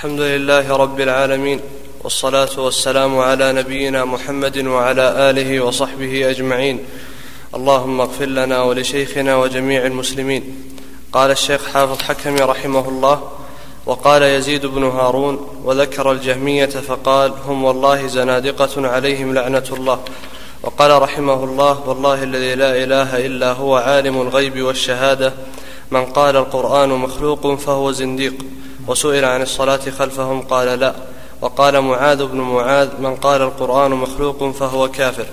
الحمد لله رب العالمين والصلاة والسلام على نبينا محمد وعلى آله وصحبه أجمعين. اللهم اغفر لنا ولشيخنا وجميع المسلمين. قال الشيخ حافظ حكم رحمه الله وقال يزيد بن هارون وذكر الجهمية فقال هم والله زنادقة عليهم لعنة الله. وقال رحمه الله والله الذي لا إله إلا هو عالم الغيب والشهادة من قال القرآن مخلوق فهو زنديق. وسئل عن الصلاة خلفهم قال لا. وقال معاذ بن معاذ من قال القرآن مخلوق فهو كافر.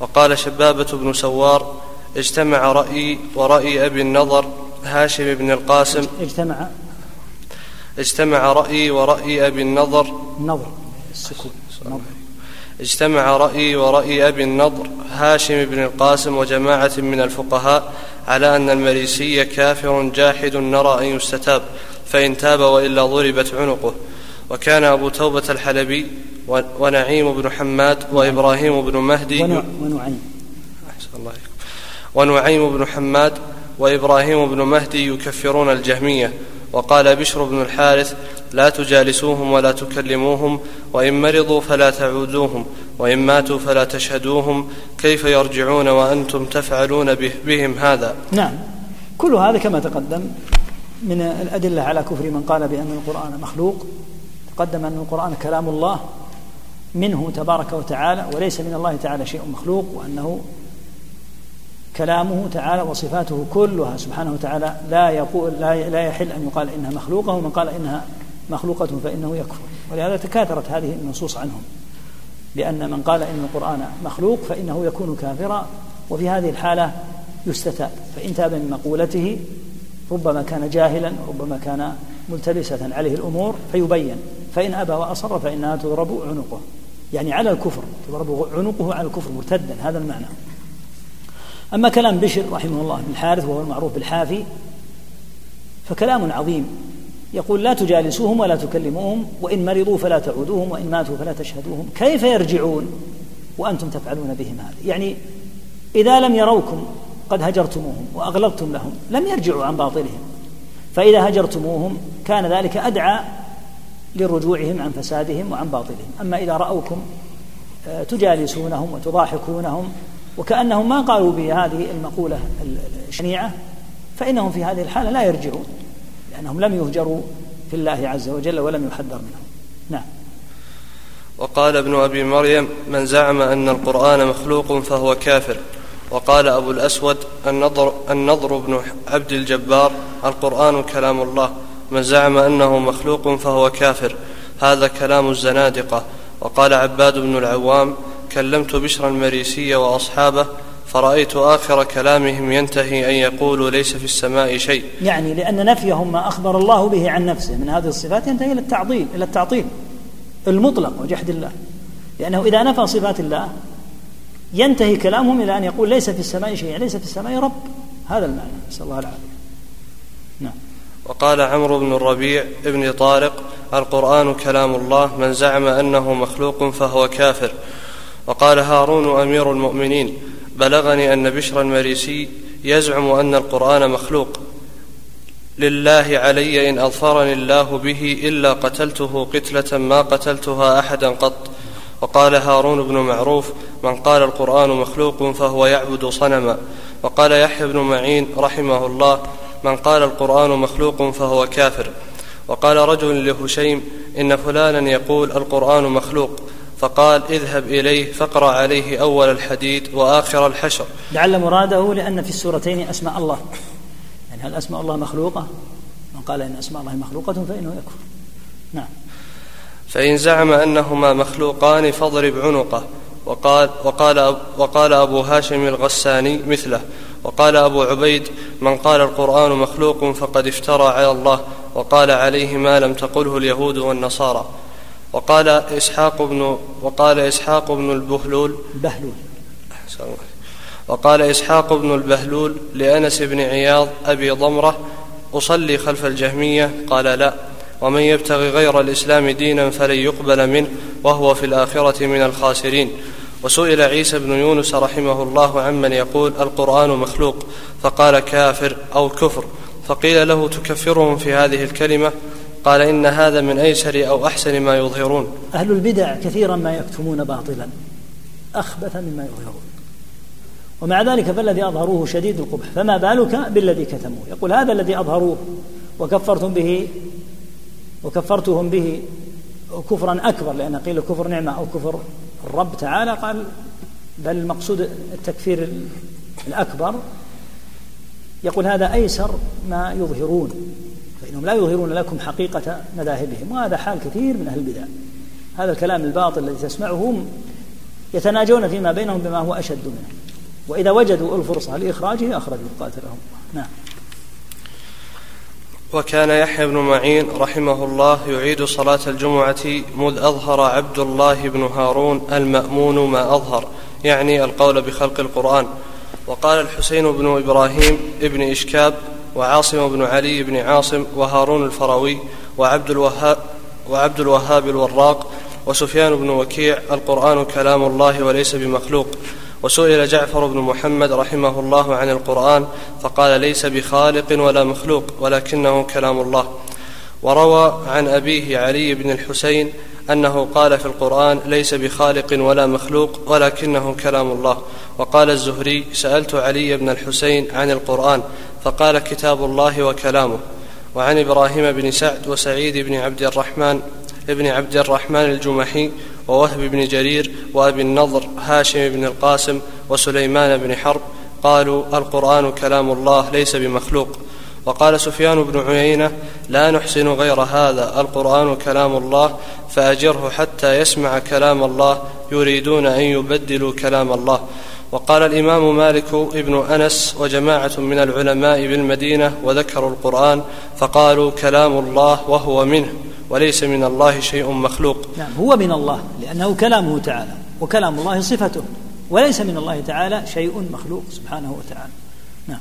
وقال شبابة بن سوار اجتمع رأيي ورأي أبي النضر هاشم بن القاسم. اجتمع اجتمع رأيي ورأي أبي النضر. النظر السكون. اجتمع رأيي ورأي أبي النضر هاشم بن القاسم وجماعة من الفقهاء على أن المريسي كافر جاحد نرى أن يستتاب. فإن تاب وإلا ضربت عنقه. وكان أبو توبة الحلبي ونعيم بن حماد وإبراهيم بن مهدي ونع- ونعيم. الله. ونعيم بن حماد وإبراهيم بن مهدي يكفرون الجهمية. وقال بشر بن الحارث لا تجالسوهم ولا تكلموهم وإن مرضوا فلا تعودوهم وإن ماتوا فلا تشهدوهم. كيف يرجعون وأنتم تفعلون به بهم هذا؟ نعم. كل هذا كما تقدم من الأدلة على كفر من قال بأن القرآن مخلوق تقدم أن القرآن كلام الله منه تبارك وتعالى وليس من الله تعالى شيء مخلوق وأنه كلامه تعالى وصفاته كلها سبحانه وتعالى لا يقول لا لا يحل أن يقال إنها مخلوقة ومن قال إنها مخلوقة فإنه يكفر. ولهذا تكاثرت هذه النصوص عنهم بان من قال إن القرآن مخلوق فإنه يكون كافرا وفي هذه الحالة يستتاب. فإن تاب من مقولته ربما كان جاهلا ربما كان ملتبسة عليه الأمور فيبين. فإن أبى وأصر فإنها تضرب عنقه. يعني على الكفر تضرب عنقه على الكفر مرتدا. هذا المعنى. أما كلام بشر رحمه الله بن الحارث وهو المعروف بالحافي فكلام عظيم. يقول لا تجالسوهم ولا تكلموهم وإن مرضوا فلا تعودوهم وإن ماتوا فلا تشهدوهم. كيف يرجعون؟ وأنتم تفعلون بهم هذا. يعني إذا لم يروكم قد هجرتموهم وأغلظتم لهم لم يرجعوا عن باطلهم. فإذا هجرتموهم كان ذلك أدعى لرجوعهم عن فسادهم وعن باطلهم. أما إذا رأوكم آه، تجالسونهم وتضاحكونهم وكأنهم ما قالوا بهذه المقولة الشنيعة فإنهم في هذه الحالة لا يرجعون لأنهم لم يهجروا في الله عز وجل ولم يحذر منهم. نعم. وقال ابن أبي مريم من زعم أن القرآن مخلوق فهو كافر. وقال أبو الأسود النضر, النضر بن عبد الجبار القرآن كلام الله من زعم أنه مخلوق فهو كافر هذا كلام الزنادقة وقال عباد بن العوام كلمت بشرا المريسي وأصحابه فرأيت آخر كلامهم ينتهي أن يقولوا ليس في السماء شيء يعني لأن نفيهم ما أخبر الله به عن نفسه من هذه الصفات ينتهي إلى التعطيل إلى التعطيل المطلق وجحد الله. لأنه إذا نفى صفات الله ينتهي كلامهم إلى أن يقول ليس في السماء شيء ليس في السماء رب. هذا المعنى. نسأل الله العافية. نعم. وقال عمرو بن الربيع ابن طارق القرآن كلام الله من زعم أنه مخلوق فهو كافر. وقال هارون أمير المؤمنين بلغني أن بشر المريسي يزعم أن القرآن مخلوق. لله علي إن أظفرني الله به إلا قتلته قتلة ما قتلتها أحدا قط. وقال هارون بن معروف من قال القرآن مخلوق فهو يعبد صنما. وقال يحيى بن معين رحمه الله من قال القرآن مخلوق فهو كافر. وقال رجل لهشيم إن فلانا يقول القرآن مخلوق. فقال اذهب إليه فاقرأ عليه أول الحديد وآخر الحشر. لعل مراده لأن في السورتين أسماء الله. يعني هل أسماء الله مخلوقة؟ من قال إن أسماء الله مخلوقة فإنه يكفر. نعم. فإن زعم أنهما مخلوقان فاضرب عنقه. وقال وقال وقال أبو هاشم الغساني مثله. وقال أبو عبيد من قال القرآن مخلوق فقد افترى على الله. وقال عليه ما لم تقله اليهود والنصارى. وقال إسحاق بن وقال إسحاق بن البهلول بهلول. وقال إسحاق بن البهلول لأنس بن عياض أبي ضمرة أصلي خلف الجهمية. قال لا. ومن يبتغي غير الإسلام دينا فلن يقبل منه وهو في الآخرة من الخاسرين. وسئل عيسى بن يونس رحمه الله عمن يقول القرآن مخلوق فقال كافر أو كفر. فقيل له تكفرهم في هذه الكلمة؟ قال إن هذا من أيسر أو أحسن ما يظهرون. أهل البدع كثيرا ما يكتمون باطلا أخبث مما يظهرون. ومع ذلك فالذي أظهروه شديد القبح فما بالك بالذي كتموه؟ يقول هذا الذي أظهروه وكفرتم به وكفرتهم به كفرا أكبر لأن قيل كفر نعمة أو كفر الرب تعالى قال بل المقصود التكفير الأكبر. يقول هذا أيسر ما يظهرون فإنهم لا يظهرون لكم حقيقة مذاهبهم وهذا حال كثير من أهل البدع. هذا الكلام الباطل الذي تسمعه يتناجون فيما بينهم بما هو أشد منه وإذا وجدوا الفرصة لإخراجه أخرجوا قاتلهم. نعم. وكان يحيى بن معين رحمه الله يعيد صلاة الجمعة مذ أظهر عبد الله بن هارون المأمون ما أظهر يعني القول بخلق القرآن. وقال الحسين بن إبراهيم ابن إشكاب وعاصم بن علي بن عاصم وهارون الفروي وعبد الوهاب وعبد الوهاب الوراق وسفيان بن وكيع القرآن كلام الله وليس بمخلوق. وسئل جعفر بن محمد رحمه الله عن القرآن فقال ليس بخالق ولا مخلوق ولكنه كلام الله. وروى عن أبيه علي بن الحسين أنه قال في القرآن ليس بخالق ولا مخلوق ولكنه كلام الله. وقال الزهري سألت علي بن الحسين عن القرآن فقال كتاب الله وكلامه. وعن إبراهيم بن سعد وسعيد بن عبد الرحمن ابن عبد الرحمن الجمحي ووهب بن جرير وأبي النضر هاشم بن القاسم وسليمان بن حرب. قالوا القرآن كلام الله ليس بمخلوق. وقال سفيان بن عيينة لا نحسن غير هذا القرآن كلام الله فأجره حتى يسمع كلام الله يريدون أن يبدلوا كلام الله. وقال الإمام مالك ابن أنس وجماعة من العلماء بالمدينة وذكروا القرآن فقالوا كلام الله وهو منه. وليس من الله شيء مخلوق. نعم هو من الله لأنه كلامه تعالى وكلام الله صفته وليس من الله تعالى شيء مخلوق سبحانه وتعالى. نعم.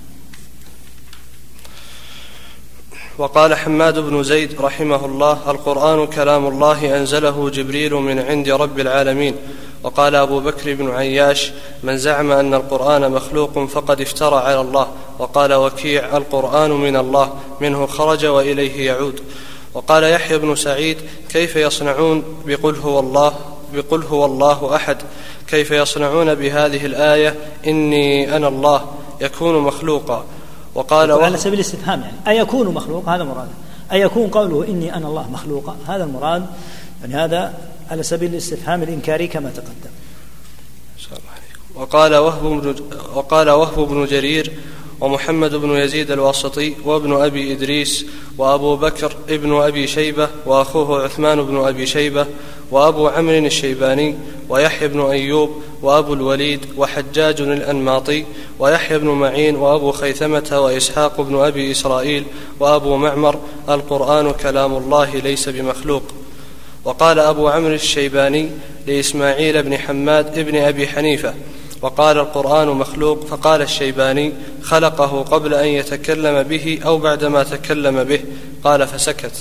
وقال حماد بن زيد رحمه الله القرآن كلام الله أنزله جبريل من عند رب العالمين. وقال أبو بكر بن عياش من زعم أن القرآن مخلوق فقد افترى على الله. وقال وكيع القرآن من الله منه خرج وإليه يعود. وقال يحيى بن سعيد كيف يصنعون بقل هو الله بقل هو الله أحد؟ كيف يصنعون بهذه الآية إني أنا الله؟ يكون مخلوقا. وقال على سبيل الاستفهام يعني. أيكون مخلوق هذا مراد. أيكون قوله إني أنا الله مخلوقا؟ هذا المراد يعني هذا على سبيل الاستفهام الإنكاري كما تقدم. وقال وهب بن وقال وهب بن جرير ومحمد بن يزيد الواسطي وابن أبي إدريس وأبو بكر ابن أبي شيبة وأخوه عثمان بن أبي شيبة وأبو عمرو الشيباني ويحيى بن أيوب وأبو الوليد وحجاج الأنماطي ويحيى بن معين وأبو خيثمة وإسحاق بن أبي إسرائيل وأبو معمر القرآن كلام الله ليس بمخلوق. وقال أبو عمرو الشيباني لإسماعيل بن حماد ابن أبي حنيفة وقال القرآن مخلوق فقال الشيباني خلقه قبل أن يتكلم به أو بعدما تكلم به. قال فسكت.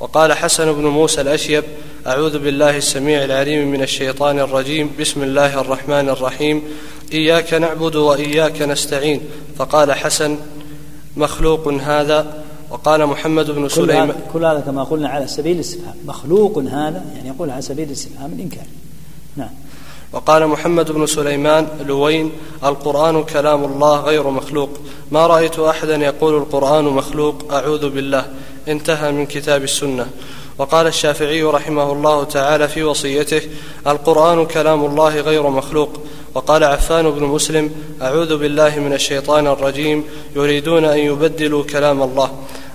وقال حسن بن موسى الأشيب أعوذ بالله السميع العليم من الشيطان الرجيم بسم الله الرحمن الرحيم إياك نعبد وإياك نستعين. فقال حسن مخلوق هذا. وقال محمد بن سليمان كل هذا كما قلنا على سبيل الاستفهام. مخلوق هذا يعني يقول على سبيل الاستفهام الإنكار. نعم. وقال محمد بن سليمان لوين؟ القرآن كلام الله غير مخلوق. ما رأيت أحدا يقول القرآن مخلوق أعوذ بالله. انتهى من كتاب السنة. وقال الشافعي رحمه الله تعالى في وصيته القرآن كلام الله غير مخلوق. وقال عفان بن مسلم أعوذ بالله من الشيطان الرجيم يريدون أن يبدلوا كلام الله.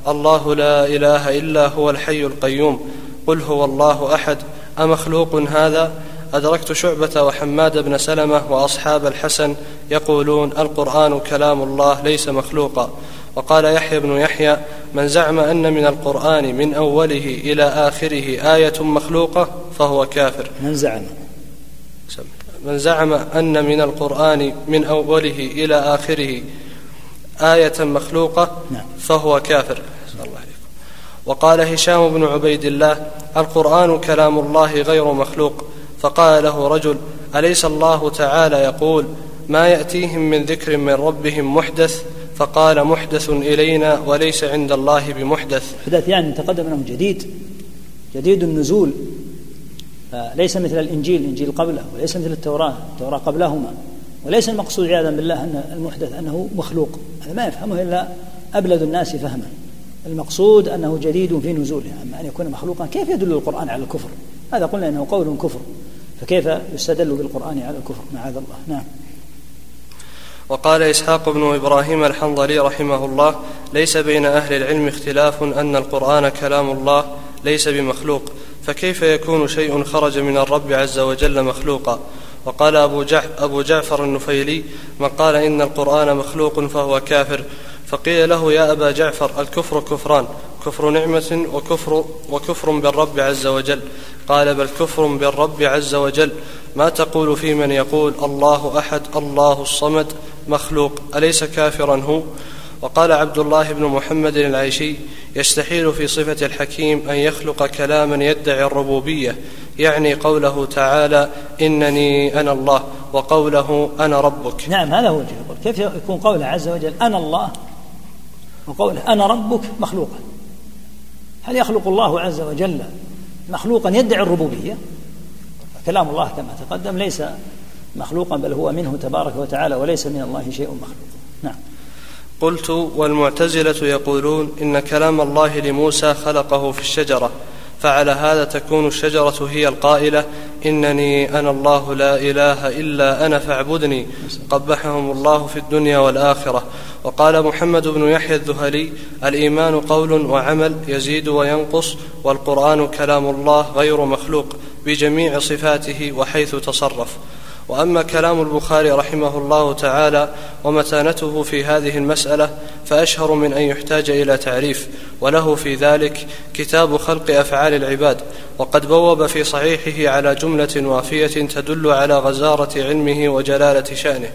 الله لا إله إلا هو الحي القيوم. قل هو الله أحد. أمخلوق هذا؟ أدركت شعبة وحماد بن سلمة وأصحاب الحسن يقولون القرآن كلام الله ليس مخلوقا. وقال يحيى بن يحيى من زعم أن من القرآن من أوله إلى آخره آية مخلوقة فهو كافر. من زعم؟ من زعم أن من القرآن من أوله إلى آخره آية مخلوقة نعم. فهو كافر. الله وقال هشام بن عبيد الله القرآن كلام الله غير مخلوق. فقال له رجل أليس الله تعالى يقول ما يأتيهم من ذكر من ربهم محدث؟ فقال محدث إلينا وليس عند الله بمحدث. محدث يعني تقدم أنه جديد جديد النزول. ليس مثل الإنجيل الإنجيل قبله وليس مثل التوراة التوراة قبلهما. وليس المقصود عياذا بالله أن المحدث أنه مخلوق. هذا ما يفهمه إلا أبلد الناس فهما. المقصود أنه جديد في نزوله. أما أن يكون مخلوقا كيف يدل القرآن على الكفر؟ هذا قلنا أنه قول كفر؟ فكيف يستدل بالقرآن على الكفر معاذ الله؟ نعم. وقال إسحاق بن إبراهيم الحنظلي رحمه الله ليس بين أهل العلم اختلاف أن القرآن كلام الله ليس بمخلوق فكيف يكون شيء خرج من الرب عز وجل مخلوقا؟ وقال أبو, جعف أبو جعفر النفيلي من قال إن القرآن مخلوق فهو كافر فقيل له يا أبا جعفر الكفر كفران. كفر نعمة وكفر وكفر بالرب عز وجل. قال بل كفر بالرب عز وجل. ما تقول في من يقول الله أحد الله الصمد مخلوق أليس كافرا هو؟ وقال عبد الله بن محمد العيشي يستحيل في صفة الحكيم أن يخلق كلاما يدعي الربوبية يعني قوله تعالى إنني أنا الله وقوله أنا ربك. نعم هذا هو الجواب. كيف يكون قوله عز وجل أنا الله وقوله أنا ربك مخلوقا؟ هل يخلق الله عز وجل مخلوقا يدعي الربوبية؟ كلام الله كما تقدم ليس مخلوقا بل هو منه تبارك وتعالى وليس من الله شيء مخلوق. نعم. قلت والمعتزلة يقولون إن كلام الله لموسى خلقه في الشجرة فعلى هذا تكون الشجرة هي القائلة إنني أنا الله لا إله إلا أنا فاعبدني. قبحهم الله في الدنيا والآخرة. وقال محمد بن يحيى الذهلي الإيمان قول وعمل يزيد وينقص والقرآن كلام الله غير مخلوق بجميع صفاته وحيث تصرف. وأما كلام البخاري رحمه الله تعالى ومتانته في هذه المسألة فأشهر من أن يحتاج إلى تعريف وله في ذلك كتاب خلق أفعال العباد. وقد بوب في صحيحه على جملة وافية تدل على غزارة علمه وجلالة شأنه.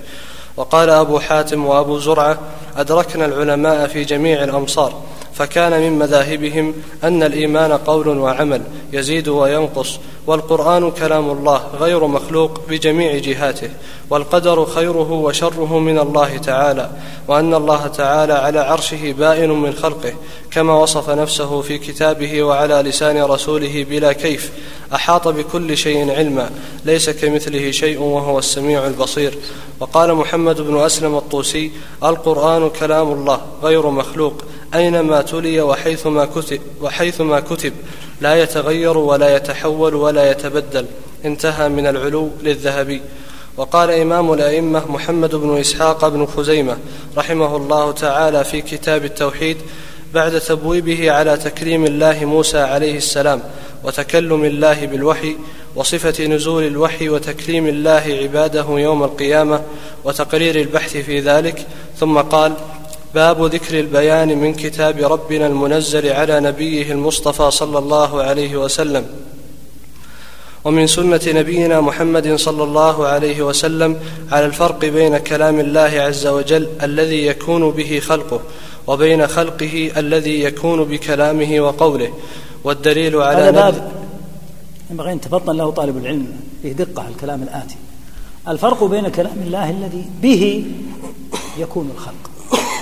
وقال أبو حاتم وأبو زرعة أدركنا العلماء في جميع الأمصار. فكان من مذاهبهم أن الإيمان قول وعمل يزيد وينقص والقرآن كلام الله غير مخلوق بجميع جهاته والقدر خيره وشره من الله تعالى وأن الله تعالى على عرشه بائن من خلقه كما وصف نفسه في كتابه وعلى لسان رسوله بلا كيف أحاط بكل شيء علما ليس كمثله شيء وهو السميع البصير. وقال محمد بن أسلم الطوسي القرآن كلام الله غير مخلوق أينما تلي وحيثما كتب, وحيثما كتب لا يتغير ولا يتحول ولا يتبدل. انتهى من العلو للذهبي. وقال إمام الأئمة محمد بن إسحاق بن خزيمة رحمه الله تعالى في كتاب التوحيد بعد تبويبه على تكريم الله موسى عليه السلام وتكلم الله بالوحي وصفة نزول الوحي وتكريم الله عباده يوم القيامة وتقرير البحث في ذلك. ثم قال باب ذكر البيان من كتاب ربنا المنزل على نبيه المصطفى صلى الله عليه وسلم. ومن سنة نبينا محمد صلى الله عليه وسلم على الفرق بين كلام الله عز وجل الذي يكون به خلقه وبين خلقه الذي يكون بكلامه وقوله. والدليل على هذا باب ينبغي ان تفطن له طالب العلم فيه دقة الكلام الآتي. الفرق بين كلام الله الذي به يكون الخلق.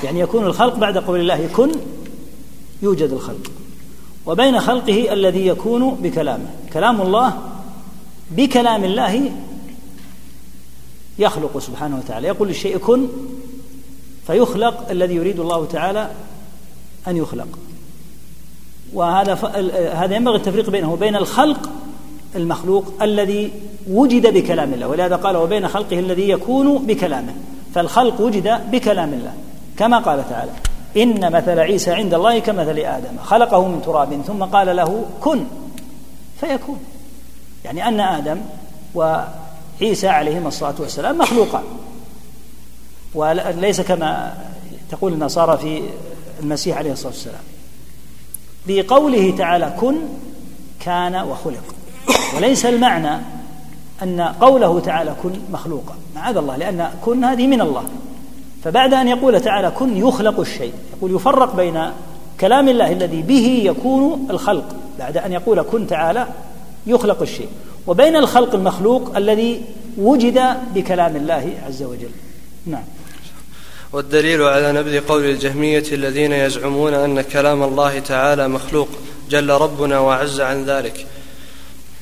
يعني يكون الخلق بعد قول الله كن يوجد الخلق. وبين خلقه الذي يكون بكلامه. كلام الله بكلام الله يخلق سبحانه وتعالى. يقول الشيء كن فيخلق الذي يريد الله تعالى أن يخلق. وهذا ف... هذا ينبغي التفريق بينه وبين الخلق المخلوق الذي وجد بكلام الله. ولهذا قال وبين خلقه الذي يكون بكلامه. فالخلق وجد بكلام الله. كما قال تعالى إن مثل عيسى عند الله كمثل آدم خلقه من تراب ثم قال له كن فيكون. يعني أن آدم وعيسى عليهما الصلاة والسلام مخلوقان. وليس كما تقول النصارى في المسيح عليه الصلاة والسلام. بقوله تعالى كن كان وخلق. وليس المعنى أن قوله تعالى كن مخلوقا. معاذ الله لأن كن هذه من الله. فبعد أن يقول تعالى كن يخلق الشيء يقول يفرق بين كلام الله الذي به يكون الخلق بعد أن يقول كن تعالى يخلق الشيء وبين الخلق المخلوق الذي وجد بكلام الله عز وجل. نعم. والدليل على نبذ قول الجهمية الذين يزعمون أن كلام الله تعالى مخلوق جل ربنا وعز عن ذلك.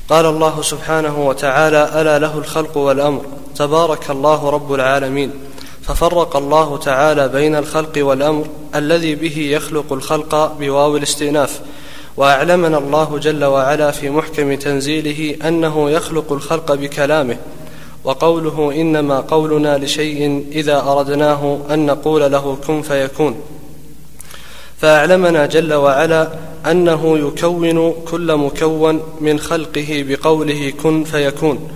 قال الله سبحانه وتعالى ألا له الخلق والأمر تبارك الله رب العالمين. ففرق الله تعالى بين الخلق والأمر الذي به يخلق الخلق بواو الاستئناف. وأعلمنا الله جل وعلا في محكم تنزيله أنه يخلق الخلق بكلامه وقوله إنما قولنا لشيء إذا أردناه أن نقول له كن فيكون. فأعلمنا جل وعلا أنه يكون كل مكون من خلقه بقوله كن فيكون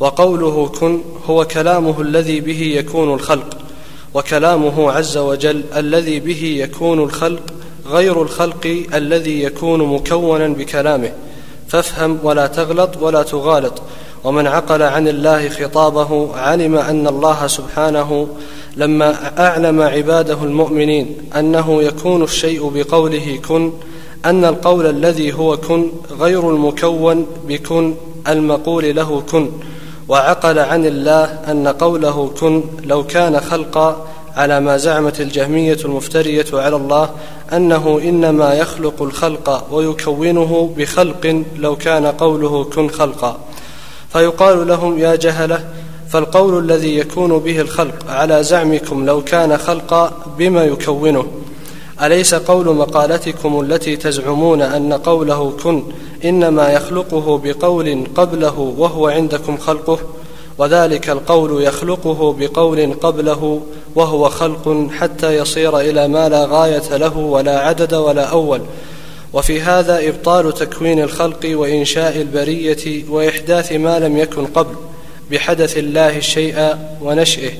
وقوله كن هو كلامه الذي به يكون الخلق. وكلامه عز وجل الذي به يكون الخلق غير الخلق الذي يكون مكونا بكلامه. فافهم ولا تغلط ولا تغالط. ومن عقل عن الله خطابه علم أن الله سبحانه لما أعلم عباده المؤمنين أنه يكون الشيء بقوله كن أن القول الذي هو كن غير المكون بكن المقول له كن. وعقل عن الله أن قوله كن لو كان خلقا على ما زعمت الجهمية المفترية على الله أنه إنما يخلق الخلق ويكونه بخلق لو كان قوله كن خلقا. فيقال لهم يا جهلة فالقول الذي يكون به الخلق على زعمكم لو كان خلقا بما يكونه؟ أليس قول مقالتكم التي تزعمون أن قوله كن إنما يخلقه بقول قبله وهو عندكم خلقه؟ وذلك القول يخلقه بقول قبله وهو خلق حتى يصير إلى ما لا غاية له ولا عدد ولا أول. وفي هذا إبطال تكوين الخلق وإنشاء البرية وإحداث ما لم يكن قبل بحدث الله الشيء ونشئه.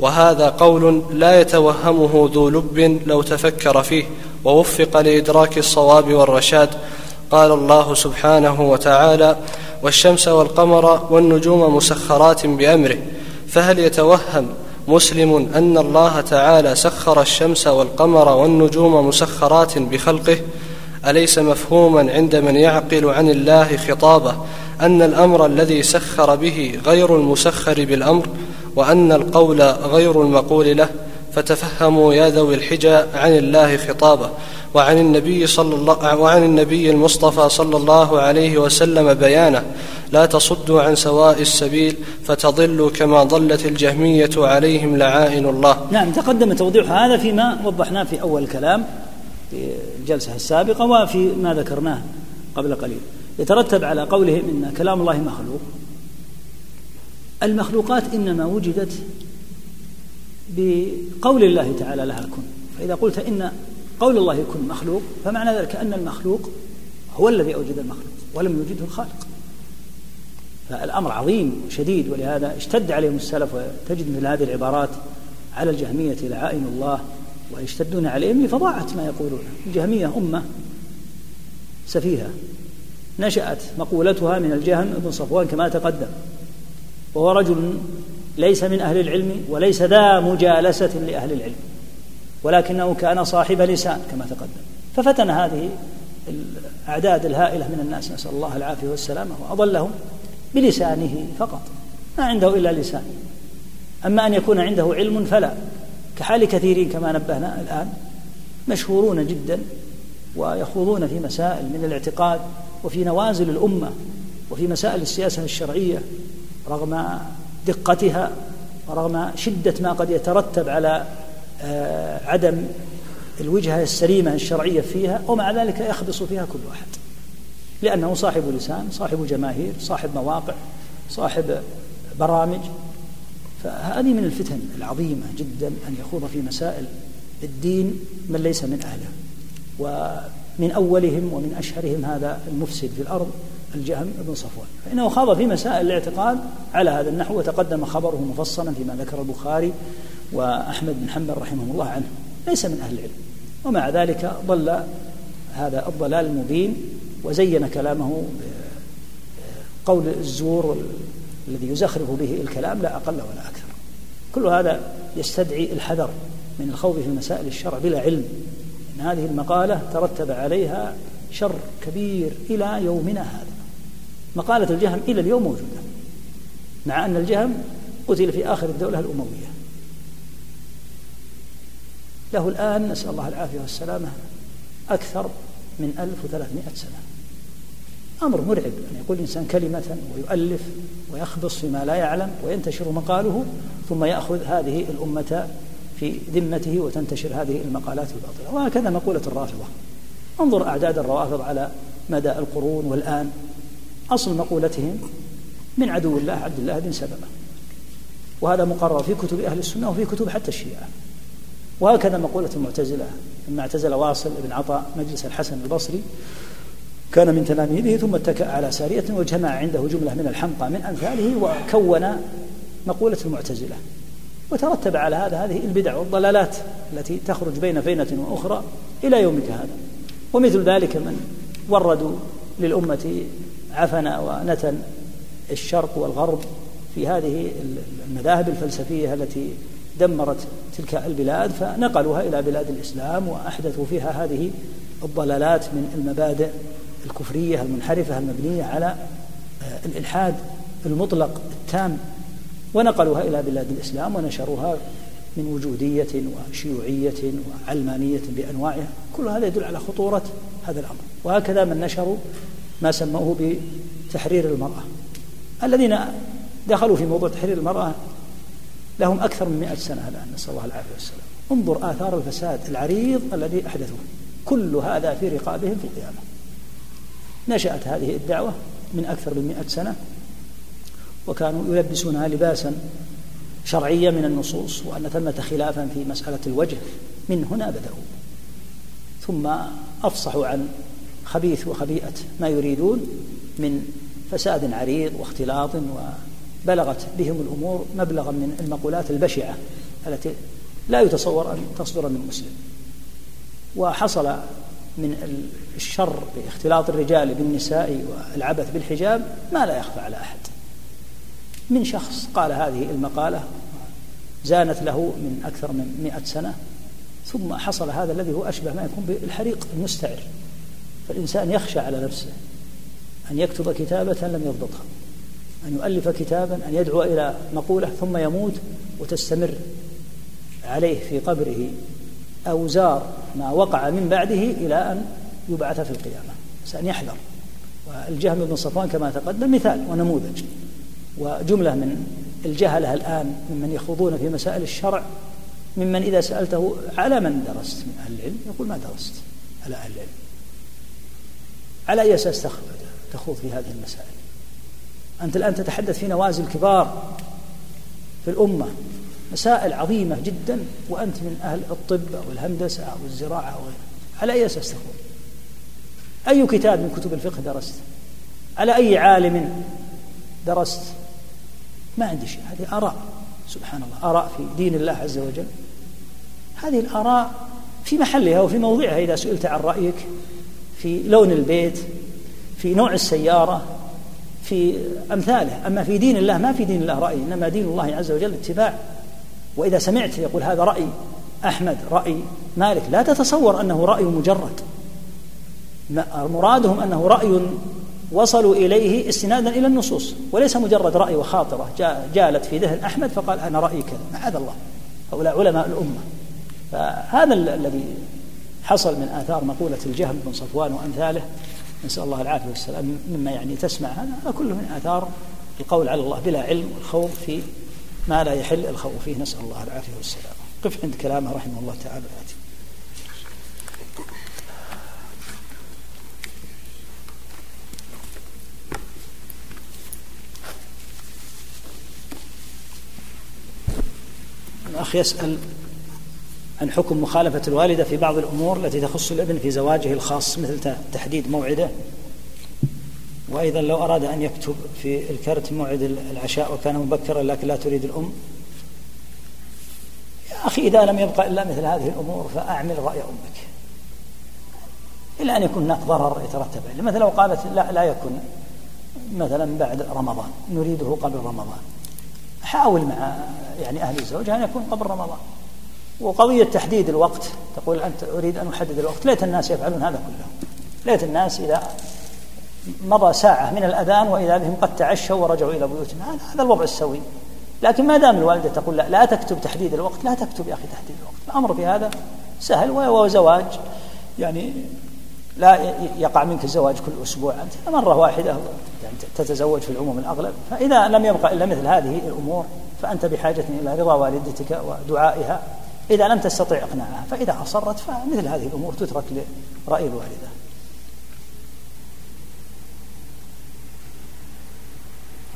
وهذا قول لا يتوهمه ذو لب لو تفكر فيه ووفق لإدراك الصواب والرشاد. قال الله سبحانه وتعالى والشمس والقمر والنجوم مسخرات بأمره فهل يتوهم مسلم أن الله تعالى سخر الشمس والقمر والنجوم مسخرات بخلقه؟ أليس مفهوما عند من يعقل عن الله خطابه أن الأمر الذي سخر به غير المسخر بالأمر وأن القول غير المقول له فتفهموا يا ذوي الحجى عن الله خطابه وعن النبي صلى الله وعن النبي المصطفى صلى الله عليه وسلم بيانه لا تصدوا عن سواء السبيل فتضلوا كما ضلت الجهمية عليهم لعائن الله. نعم تقدم توضيح هذا فيما وضحناه في أول الكلام في الجلسة السابقة وفي ما ذكرناه قبل قليل. يترتب على قولهم إن كلام الله مخلوق. المخلوقات إنما وجدت بقول الله تعالى لها كن فإذا قلت إن قول الله يكون مخلوق فمعنى ذلك أن المخلوق هو الذي أوجد المخلوق ولم يوجده الخالق. فالأمر عظيم شديد ولهذا اشتد عليهم السلف وتجد مثل هذه العبارات على الجهمية لعائن الله ويشتدون عليهم لفظاعة ما يقولون. الجهمية أمة سفيهة نشأت مقولتها من الجهم بن صفوان كما تقدم. وهو رجل ليس من أهل العلم وليس ذا مجالسة لأهل العلم ولكنه كان صاحب لسان كما تقدم. ففتن هذه الأعداد الهائلة من الناس نسأل الله العافية والسلامة وأضلهم بلسانه فقط ما عنده إلا لسان. أما أن يكون عنده علم فلا. كحال كثيرين كما نبهنا الآن مشهورون جدا ويخوضون في مسائل من الاعتقاد وفي نوازل الأمة وفي مسائل السياسة الشرعية رغم دقتها ورغم شدة ما قد يترتب على آه، عدم الوجهة السليمة الشرعية فيها ومع ذلك يخبص فيها كل واحد لأنه صاحب لسان صاحب جماهير صاحب مواقع صاحب برامج. فهذه من الفتن العظيمة جدا أن يخوض في مسائل الدين من ليس من أهله. ومن أولهم ومن أشهرهم هذا المفسد في الأرض الجهم بن صفوان. فإنه خاض في مسائل الاعتقاد على هذا النحو وتقدم خبره مفصلا فيما ذكر البخاري وأحمد بن حنبل رحمه الله عنه. ليس من أهل العلم. ومع ذلك ضل هذا الضلال المبين وزين كلامه قول الزور الذي يزخرف به الكلام لا أقل ولا أكثر. كل هذا يستدعي الحذر من الخوض في مسائل الشرع بلا علم. إن هذه المقالة ترتب عليها شر كبير إلى يومنا هذا. مقالة الجهم إلى اليوم موجودة مع أن الجهم قتل في آخر الدولة الأموية. له الآن نسأل الله العافية والسلامة أكثر من 1300 سنة. أمر مرعب أن يقول الإنسان كلمة ويؤلف ويخبص فيما لا يعلم وينتشر مقاله ثم يأخذ هذه الأمة في ذمته وتنتشر هذه المقالات الباطلة. وهكذا مقولة الرافضة. انظر أعداد الروافض على مدى القرون والآن. أصل مقولتهم من عدو الله عبد الله بن سبأ. وهذا مقرر في كتب أهل السنة وفي كتب حتى الشيعة. وهكذا مقولة المعتزلة. لما اعتزل واصل بن عطاء مجلس الحسن البصري كان من تلاميذه ثم اتكأ على سارية وجمع عنده جملة من الحمقى من أمثاله وكون مقولة المعتزلة. وترتب على هذا هذه البدع والضلالات التي تخرج بين فينة وأخرى إلى يومك هذا. ومثل ذلك من وردوا للأمة عفن ونتن الشرق والغرب في هذه المذاهب الفلسفية التي دمرت تلك البلاد فنقلوها إلى بلاد الإسلام وأحدثوا فيها هذه الضلالات من المبادئ الكفرية المنحرفة المبنية على آه، الإلحاد المطلق التام. ونقلوها إلى بلاد الإسلام ونشروها من وجودية وشيوعية وعلمانية بأنواعها. كل هذا يدل على خطورة هذا الأمر. وهكذا من نشروا ما سموه بتحرير المرأة. الذين دخلوا في موضوع تحرير المرأة لهم أكثر من مئة سنة الآن نسأل الله العافية والسلام. انظر آثار الفساد العريض الذي أحدثوه. كل هذا في رقابهم في القيامة. نشأت هذه الدعوة من أكثر من مئة سنة وكانوا يلبسونها لباسا شرعيا من النصوص وأن ثمة خلافا في مسألة الوجه من هنا بدأوا. ثم أفصحوا عن خبيث وخبيئة ما يريدون من فساد عريض واختلاط وبلغت بهم الأمور مبلغا من المقولات البشعة التي لا يتصور أن تصدر من مسلم. وحصل من الشر باختلاط الرجال بالنساء والعبث بالحجاب ما لا يخفى على أحد. من شخص قال هذه المقالة زانت له من أكثر من مئة سنة ثم حصل هذا الذي هو أشبه ما يكون بالحريق المستعر. فالإنسان يخشى على نفسه أن يكتب كتابة لم يضبطها أن يؤلف كتابا أن يدعو إلى مقولة ثم يموت وتستمر عليه في قبره أوزار ما وقع من بعده إلى أن يبعث في القيامة. أن يحذر. والجهم بن صفوان كما تقدم مثال ونموذج. وجملة من الجهلة الآن ممن يخوضون في مسائل الشرع ممن إذا سألته على من درست من أهل العلم يقول ما درست على أهل العلم. على أي أساس تخوض في هذه المسائل؟ أنت الآن تتحدث في نوازل كبار في الأمة مسائل عظيمة جدا وأنت من أهل الطب أو الهندسة أو الزراعة أو غيرها. على أي أساس تخوض؟ أي كتاب من كتب الفقه درست؟ على أي عالم درست؟ ما عندي شيء. هذه آراء سبحان الله آراء في دين الله عز وجل. هذه الآراء في محلها وفي موضعها إذا سئلت عن رأيك. في لون البيت في نوع السيارة في أمثاله. أما في دين الله ما في دين الله رأي إنما دين الله عز وجل اتباع. وإذا سمعت يقول هذا رأي أحمد رأي مالك لا تتصور أنه رأي مجرد. مرادهم أنه رأي وصلوا إليه استنادا إلى النصوص وليس مجرد رأي وخاطرة. جالت في ذهن أحمد فقال أنا رأيي كذا. معاذ الله. هؤلاء علماء الأمة. فهذا الذي حصل من آثار مقولة الجهم بن صفوان وأمثاله. نسأل الله العافية والسلام. مما يعني تسمع هذا كله من آثار القول على الله بلا علم والخوض في ما لا يحل الخوض فيه. نسأل الله العافية والسلام. قف عند كلامه رحمه الله تعالى. الآتي. الأخ يسأل عن حكم مخالفة الوالدة في بعض الأمور التي تخص الابن في زواجه الخاص مثل تحديد موعده. وأيضا لو أراد أن يكتب في الكرت موعد العشاء وكان مبكرا لكن لا تريد الأم. يا أخي إذا لم يبقى إلا مثل هذه الأمور فأعمل رأي أمك. إلا أن يكون هناك ضرر يترتب عليه. مثلا لو قالت لا لا يكن مثلا بعد رمضان. نريده قبل رمضان. حاول مع يعني أهل الزوج أن يكون قبل رمضان. وقضية تحديد الوقت. تقول أنت أريد أن أحدد الوقت. ليت الناس يفعلون هذا كله. ليت الناس إذا مضى ساعة من الأذان وإذا بهم قد تعشوا ورجعوا إلى بيوتهم هذا الوضع السوي. لكن ما دام الوالدة تقول لا لا تكتب تحديد الوقت لا تكتب يا أخي تحديد الوقت. الأمر في هذا سهل وهو زواج يعني لا يقع منك الزواج كل أسبوع. أنت مرة واحدة يعني تتزوج في العموم الأغلب. فإذا لم يبقى إلا مثل هذه الأمور فأنت بحاجة إلى رضا والدتك ودعائها. إذا لم تستطع إقناعها فإذا أصرت فمثل هذه الأمور تترك لرأي الوالدة.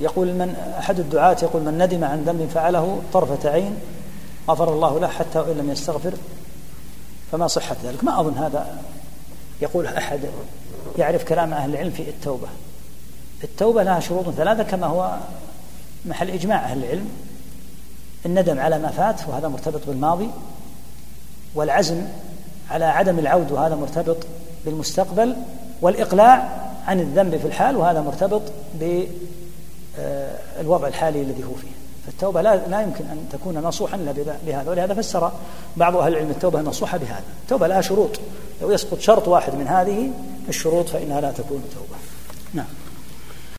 يقول من أحد الدعاة يقول من ندم عن ذنب فعله طرفة عين غفر الله له حتى وإن لم يستغفر فما صحة ذلك؟ ما أظن هذا يقول أحد يعرف كلام أهل العلم في التوبة. التوبة لها شروط ثلاثة كما هو محل إجماع أهل العلم. الندم على ما فات وهذا مرتبط بالماضي والعزم على عدم العود وهذا مرتبط بالمستقبل والإقلاع عن الذنب في الحال وهذا مرتبط بالوضع الحالي الذي هو فيه. فالتوبة لا, لا يمكن أن تكون نصوحا إلا بهذا. ولهذا فسر بعض أهل العلم التوبة النصوحة بهذا. التوبة لها شروط. لو يسقط شرط واحد من هذه الشروط فإنها لا تكون توبة. نعم.